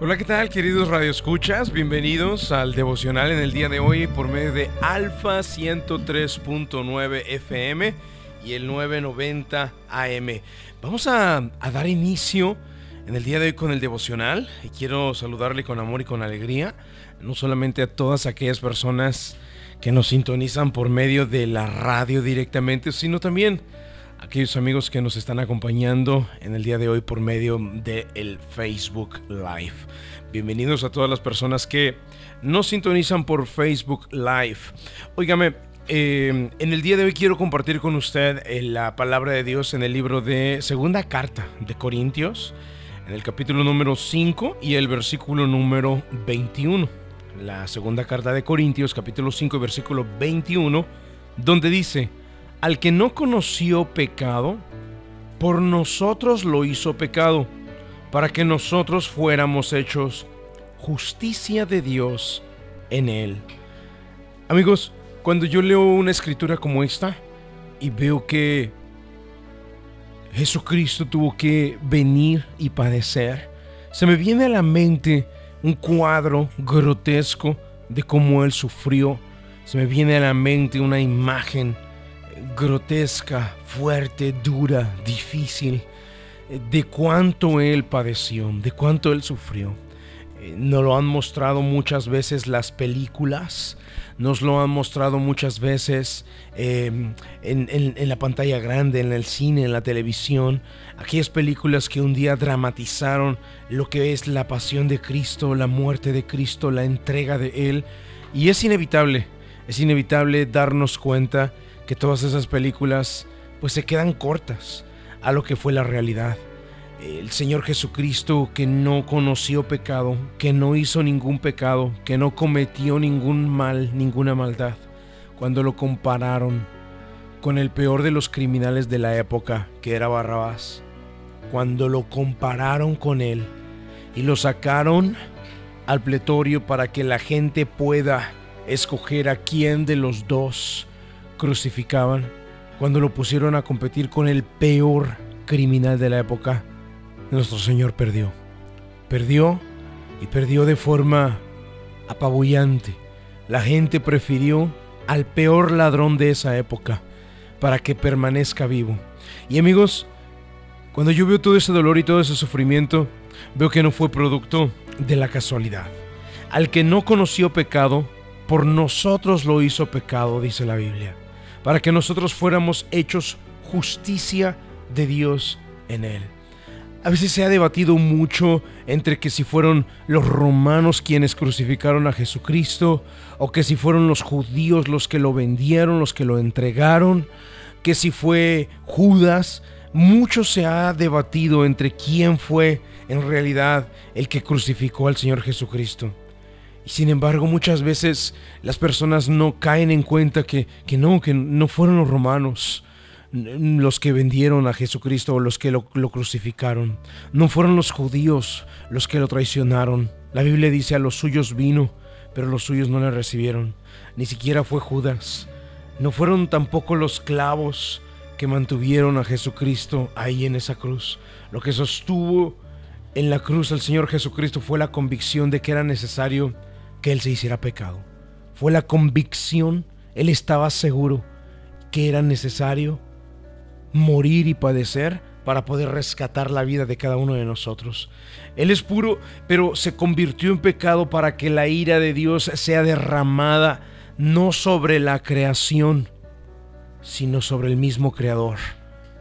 Hola, ¿qué tal, queridos radioescuchas? Bienvenidos al devocional en el día de hoy por medio de Alfa 103.9 FM y el 990 AM. Vamos a, a, dar inicio en el día de hoy con el devocional y quiero saludarle con amor y con alegría, no solamente a todas aquellas personas que nos sintonizan por medio de la radio directamente, sino también aquellos amigos que nos están acompañando en el día de hoy por medio de el Facebook Live. Bienvenidos a todas las personas que nos sintonizan por Facebook Live. Óigame, eh, en el día de hoy quiero compartir con usted eh, la palabra de Dios en el libro de Segunda Carta de Corintios, en el capítulo número 5 y el versículo número 21. La segunda carta de Corintios, capítulo 5, versículo 21, donde dice, al que no conoció pecado, por nosotros lo hizo pecado, para que nosotros fuéramos hechos justicia de Dios en él. Amigos, cuando yo leo una escritura como esta y veo que Jesucristo tuvo que venir y padecer, se me viene a la mente un cuadro grotesco de cómo Él sufrió. Se me viene a la mente una imagen grotesca, fuerte, dura, difícil, de cuánto Él padeció, de cuánto Él sufrió. Nos lo han mostrado muchas veces las películas, nos lo han mostrado muchas veces eh, en, en, en, la pantalla grande, en el cine, en la televisión, aquellas películas que un día dramatizaron lo que es la pasión de Cristo, la muerte de Cristo, la entrega de Él. Y es inevitable, es inevitable darnos cuenta que todas esas películas pues se quedan cortas a lo que fue la realidad. El Señor Jesucristo que no conoció pecado, que no hizo ningún pecado, que no cometió ningún mal, ninguna maldad, cuando lo compararon con el peor de los criminales de la época, que era Barrabás, cuando lo compararon con él y lo sacaron al pletorio para que la gente pueda escoger a quién de los dos crucificaban, cuando lo pusieron a competir con el peor criminal de la época, nuestro Señor perdió. Perdió y perdió de forma apabullante. La gente prefirió al peor ladrón de esa época para que permanezca vivo. Y amigos, cuando yo veo todo ese dolor y todo ese sufrimiento, veo que no fue producto de la casualidad. Al que no conoció pecado, por nosotros lo hizo pecado, dice la Biblia, para que nosotros fuéramos hechos justicia de Dios en él. A veces se ha debatido mucho entre que si fueron los romanos quienes crucificaron a Jesucristo o que si fueron los judíos los que lo vendieron, los que lo entregaron, que si fue Judas. Mucho se ha debatido entre quién fue en realidad el que crucificó al Señor Jesucristo. Sin embargo, muchas veces las personas no caen en cuenta que, que no, que no fueron los romanos los que vendieron a Jesucristo o los que lo, lo, crucificaron. No fueron los judíos los que lo traicionaron. La Biblia dice a los suyos vino, pero los suyos no le recibieron. Ni siquiera fue Judas. No fueron tampoco los clavos que mantuvieron a Jesucristo ahí en esa cruz. Lo que sostuvo en la cruz al Señor Jesucristo fue la convicción de que era necesario que Él se hiciera pecado. Fue la convicción, Él estaba seguro que era necesario morir y padecer para poder rescatar la vida de cada uno de nosotros. Él es puro, pero se convirtió en pecado para que la ira de Dios sea derramada no sobre la creación, sino sobre el mismo Creador.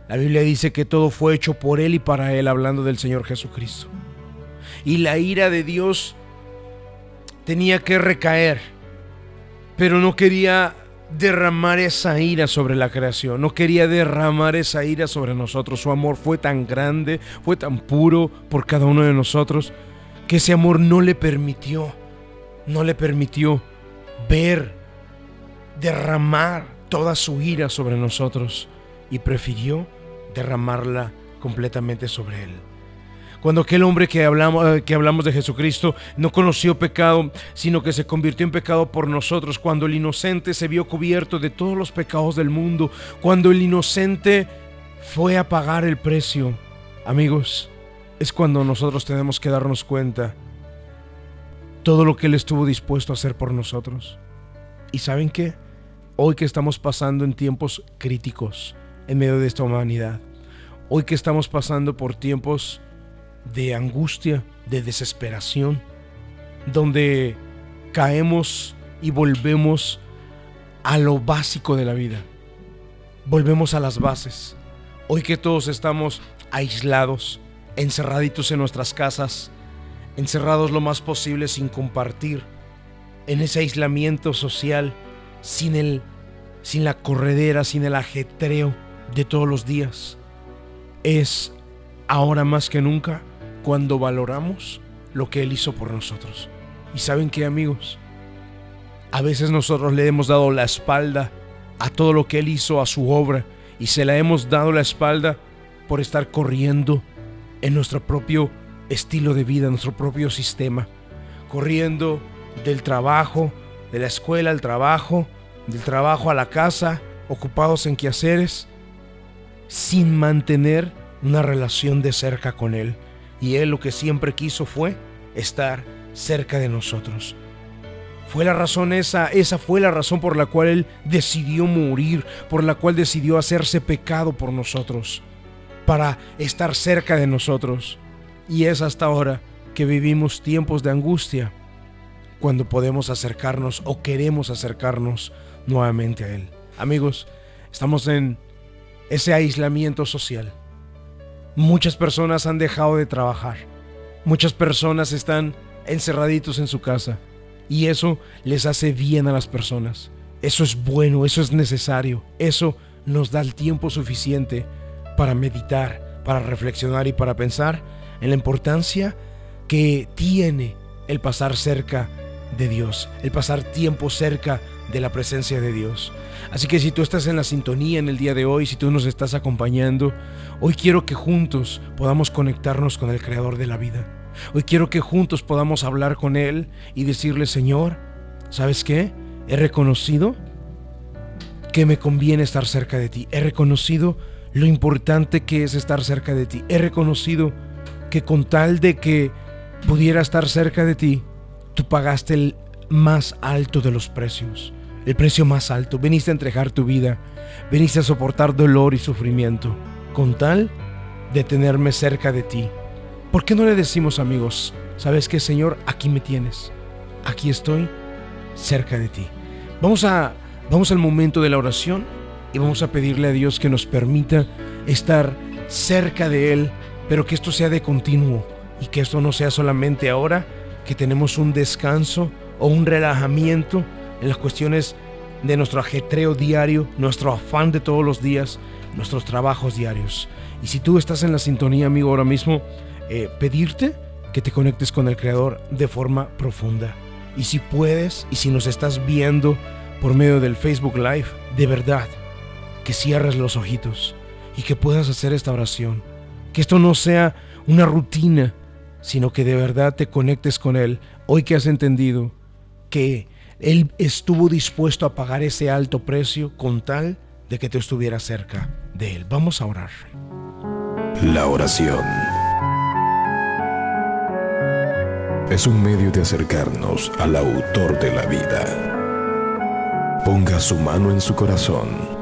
La Biblia dice que todo fue hecho por Él y para Él, hablando del Señor Jesucristo. Y la ira de Dios tenía que recaer, pero no quería derramar esa ira sobre la creación, no quería derramar esa ira sobre nosotros. Su amor fue tan grande, fue tan puro por cada uno de nosotros, que ese amor no le permitió, no le permitió ver, derramar toda su ira sobre nosotros y prefirió derramarla completamente sobre él. Cuando aquel hombre que hablamos, que hablamos de Jesucristo no conoció pecado, sino que se convirtió en pecado por nosotros. Cuando el inocente se vio cubierto de todos los pecados del mundo. Cuando el inocente fue a pagar el precio. Amigos, es cuando nosotros tenemos que darnos cuenta todo lo que Él estuvo dispuesto a hacer por nosotros. ¿Y saben qué? Hoy que estamos pasando en tiempos críticos en medio de esta humanidad, hoy que estamos pasando por tiempos de angustia, de desesperación, donde caemos y volvemos a lo básico de la vida. Volvemos a las bases. Hoy que todos estamos aislados, encerraditos en nuestras casas, encerrados lo más posible sin compartir, en ese aislamiento social, sin el sin la corredera, sin el ajetreo de todos los días. Es ahora más que nunca cuando valoramos lo que Él hizo por nosotros. Y saben qué amigos, a veces nosotros le hemos dado la espalda a todo lo que Él hizo, a su obra, y se la hemos dado la espalda por estar corriendo en nuestro propio estilo de vida, nuestro propio sistema, corriendo del trabajo, de la escuela al trabajo, del trabajo a la casa, ocupados en quehaceres, sin mantener una relación de cerca con Él. Y Él lo que siempre quiso fue estar cerca de nosotros. Fue la razón esa, esa fue la razón por la cual Él decidió morir, por la cual decidió hacerse pecado por nosotros, para estar cerca de nosotros. Y es hasta ahora que vivimos tiempos de angustia, cuando podemos acercarnos o queremos acercarnos nuevamente a Él. Amigos, estamos en ese aislamiento social. Muchas personas han dejado de trabajar. Muchas personas están encerraditos en su casa. Y eso les hace bien a las personas. Eso es bueno, eso es necesario. Eso nos da el tiempo suficiente para meditar, para reflexionar y para pensar en la importancia que tiene el pasar cerca de Dios, el pasar tiempo cerca de la presencia de Dios. Así que si tú estás en la sintonía en el día de hoy, si tú nos estás acompañando, hoy quiero que juntos podamos conectarnos con el Creador de la vida. Hoy quiero que juntos podamos hablar con Él y decirle, Señor, ¿sabes qué? He reconocido que me conviene estar cerca de ti. He reconocido lo importante que es estar cerca de ti. He reconocido que con tal de que pudiera estar cerca de ti, tú pagaste el más alto de los precios, el precio más alto. Veniste a entregar tu vida, veniste a soportar dolor y sufrimiento, con tal de tenerme cerca de ti. ¿Por qué no le decimos amigos, sabes qué Señor, aquí me tienes, aquí estoy, cerca de ti? Vamos a, vamos al momento de la oración y vamos a pedirle a Dios que nos permita estar cerca de Él, pero que esto sea de continuo y que esto no sea solamente ahora que tenemos un descanso o un relajamiento en las cuestiones de nuestro ajetreo diario, nuestro afán de todos los días, nuestros trabajos diarios. Y si tú estás en la sintonía, amigo, ahora mismo, eh, pedirte que te conectes con el Creador de forma profunda. Y si puedes, y si nos estás viendo por medio del Facebook Live, de verdad, que cierres los ojitos y que puedas hacer esta oración. Que esto no sea una rutina, sino que de verdad te conectes con Él hoy que has entendido que Él estuvo dispuesto a pagar ese alto precio con tal de que te estuviera cerca de Él. Vamos a orar. La oración es un medio de acercarnos al autor de la vida. Ponga su mano en su corazón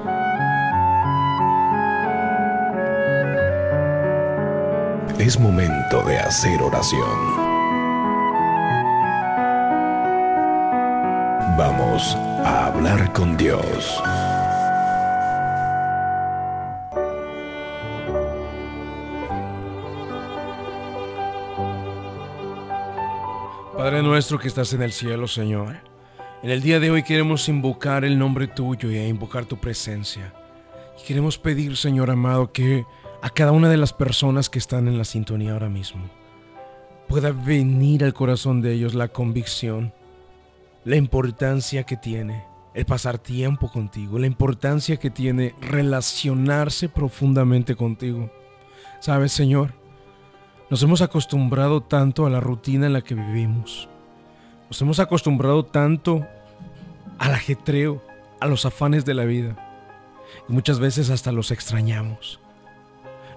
es momento de hacer oración. Vamos a hablar con Dios. Padre nuestro que estás en el cielo, Señor, en el día de hoy queremos invocar el nombre tuyo y invocar tu presencia. Y queremos pedir, Señor amado, que a cada una de las personas que están en la sintonía ahora mismo. Pueda venir al corazón de ellos la convicción, la importancia que tiene el pasar tiempo contigo, la importancia que tiene relacionarse profundamente contigo. Sabes, Señor, nos hemos acostumbrado tanto a la rutina en la que vivimos. Nos hemos acostumbrado tanto al ajetreo, a los afanes de la vida. Y muchas veces hasta los extrañamos.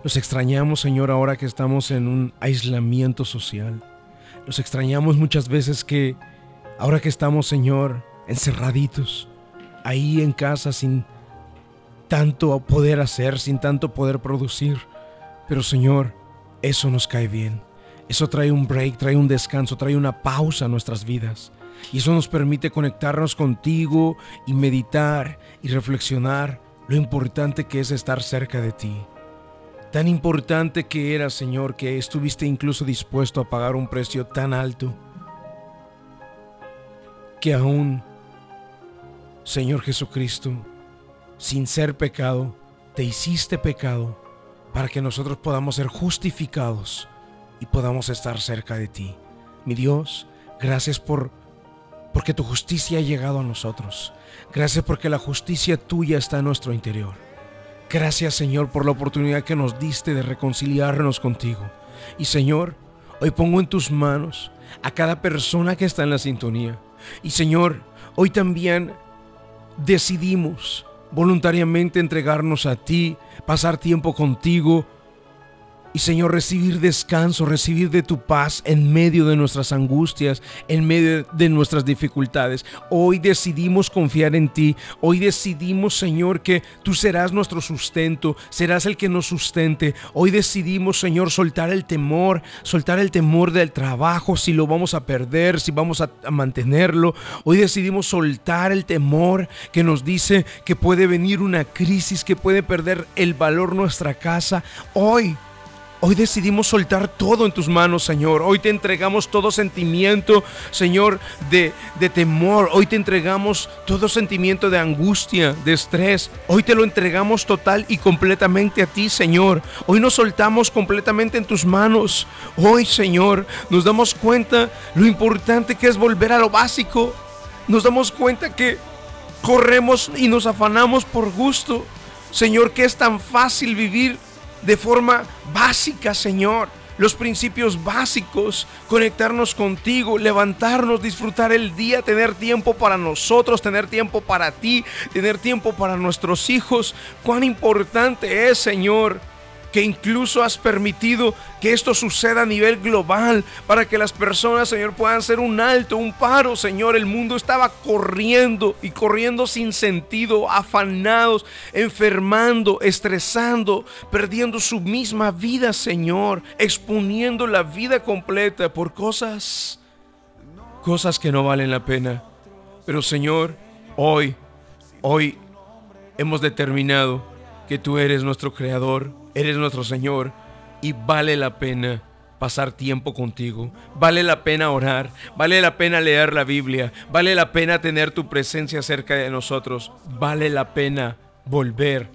Los extrañamos, Señor, ahora que estamos en un aislamiento social. Los extrañamos muchas veces que ahora que estamos, Señor, encerraditos, ahí en casa sin tanto poder hacer, sin tanto poder producir. Pero Señor, eso nos cae bien. Eso trae un break, trae un descanso, trae una pausa a nuestras vidas. Y eso nos permite conectarnos contigo y meditar y reflexionar lo importante que es estar cerca de ti. Tan importante que era, Señor, que estuviste incluso dispuesto a pagar un precio tan alto. Que aún, Señor Jesucristo, sin ser pecado, te hiciste pecado para que nosotros podamos ser justificados y podamos estar cerca de ti. Mi Dios, gracias por porque tu justicia ha llegado a nosotros. Gracias porque la justicia tuya está en nuestro interior. Gracias Señor por la oportunidad que nos diste de reconciliarnos contigo. Y Señor, hoy pongo en tus manos a cada persona que está en la sintonía. Y Señor, hoy también decidimos voluntariamente entregarnos a ti, pasar tiempo contigo, y Señor, recibir descanso, recibir de tu paz en medio de nuestras angustias, en medio de nuestras dificultades. Hoy decidimos confiar en ti. Hoy decidimos, Señor, que tú serás nuestro sustento, serás el que nos sustente. Hoy decidimos, Señor, soltar el temor, soltar el temor del trabajo, si lo vamos a perder, si vamos a, mantenerlo. Hoy decidimos soltar el temor que nos dice que puede venir una crisis, que puede perder el valor nuestra casa. Hoy Hoy decidimos soltar todo en tus manos, Señor. Hoy te entregamos todo sentimiento, Señor, de, de, temor. Hoy te entregamos todo sentimiento de angustia, de estrés. Hoy te lo entregamos total y completamente a ti, Señor. Hoy nos soltamos completamente en tus manos. Hoy, Señor, nos damos cuenta lo importante que es volver a lo básico. Nos damos cuenta que corremos y nos afanamos por gusto. Señor, que es tan fácil vivir de forma básica, Señor. Los principios básicos, conectarnos contigo, levantarnos, disfrutar el día, tener tiempo para nosotros, tener tiempo para ti, tener tiempo para nuestros hijos. Cuán importante es, Señor, que incluso has permitido que esto suceda a nivel global para que las personas, Señor, puedan hacer un alto, un paro, Señor. El mundo estaba corriendo y corriendo sin sentido, afanados, enfermando, estresando, perdiendo su misma vida, Señor, exponiendo la vida completa por cosas, cosas que no valen la pena. Pero, Señor, hoy, hoy hemos determinado que tú eres nuestro creador, eres nuestro Señor y vale la pena pasar tiempo contigo. Vale la pena orar, vale la pena leer la Biblia, vale la pena tener tu presencia cerca de nosotros, vale la pena volver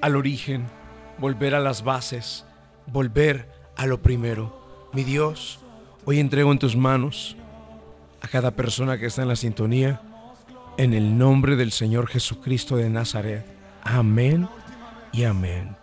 al origen, volver a las bases, volver a lo primero. Mi Dios, hoy entrego en tus manos a cada persona que está en la sintonía, en el nombre del Señor Jesucristo de Nazaret. Amén y amén.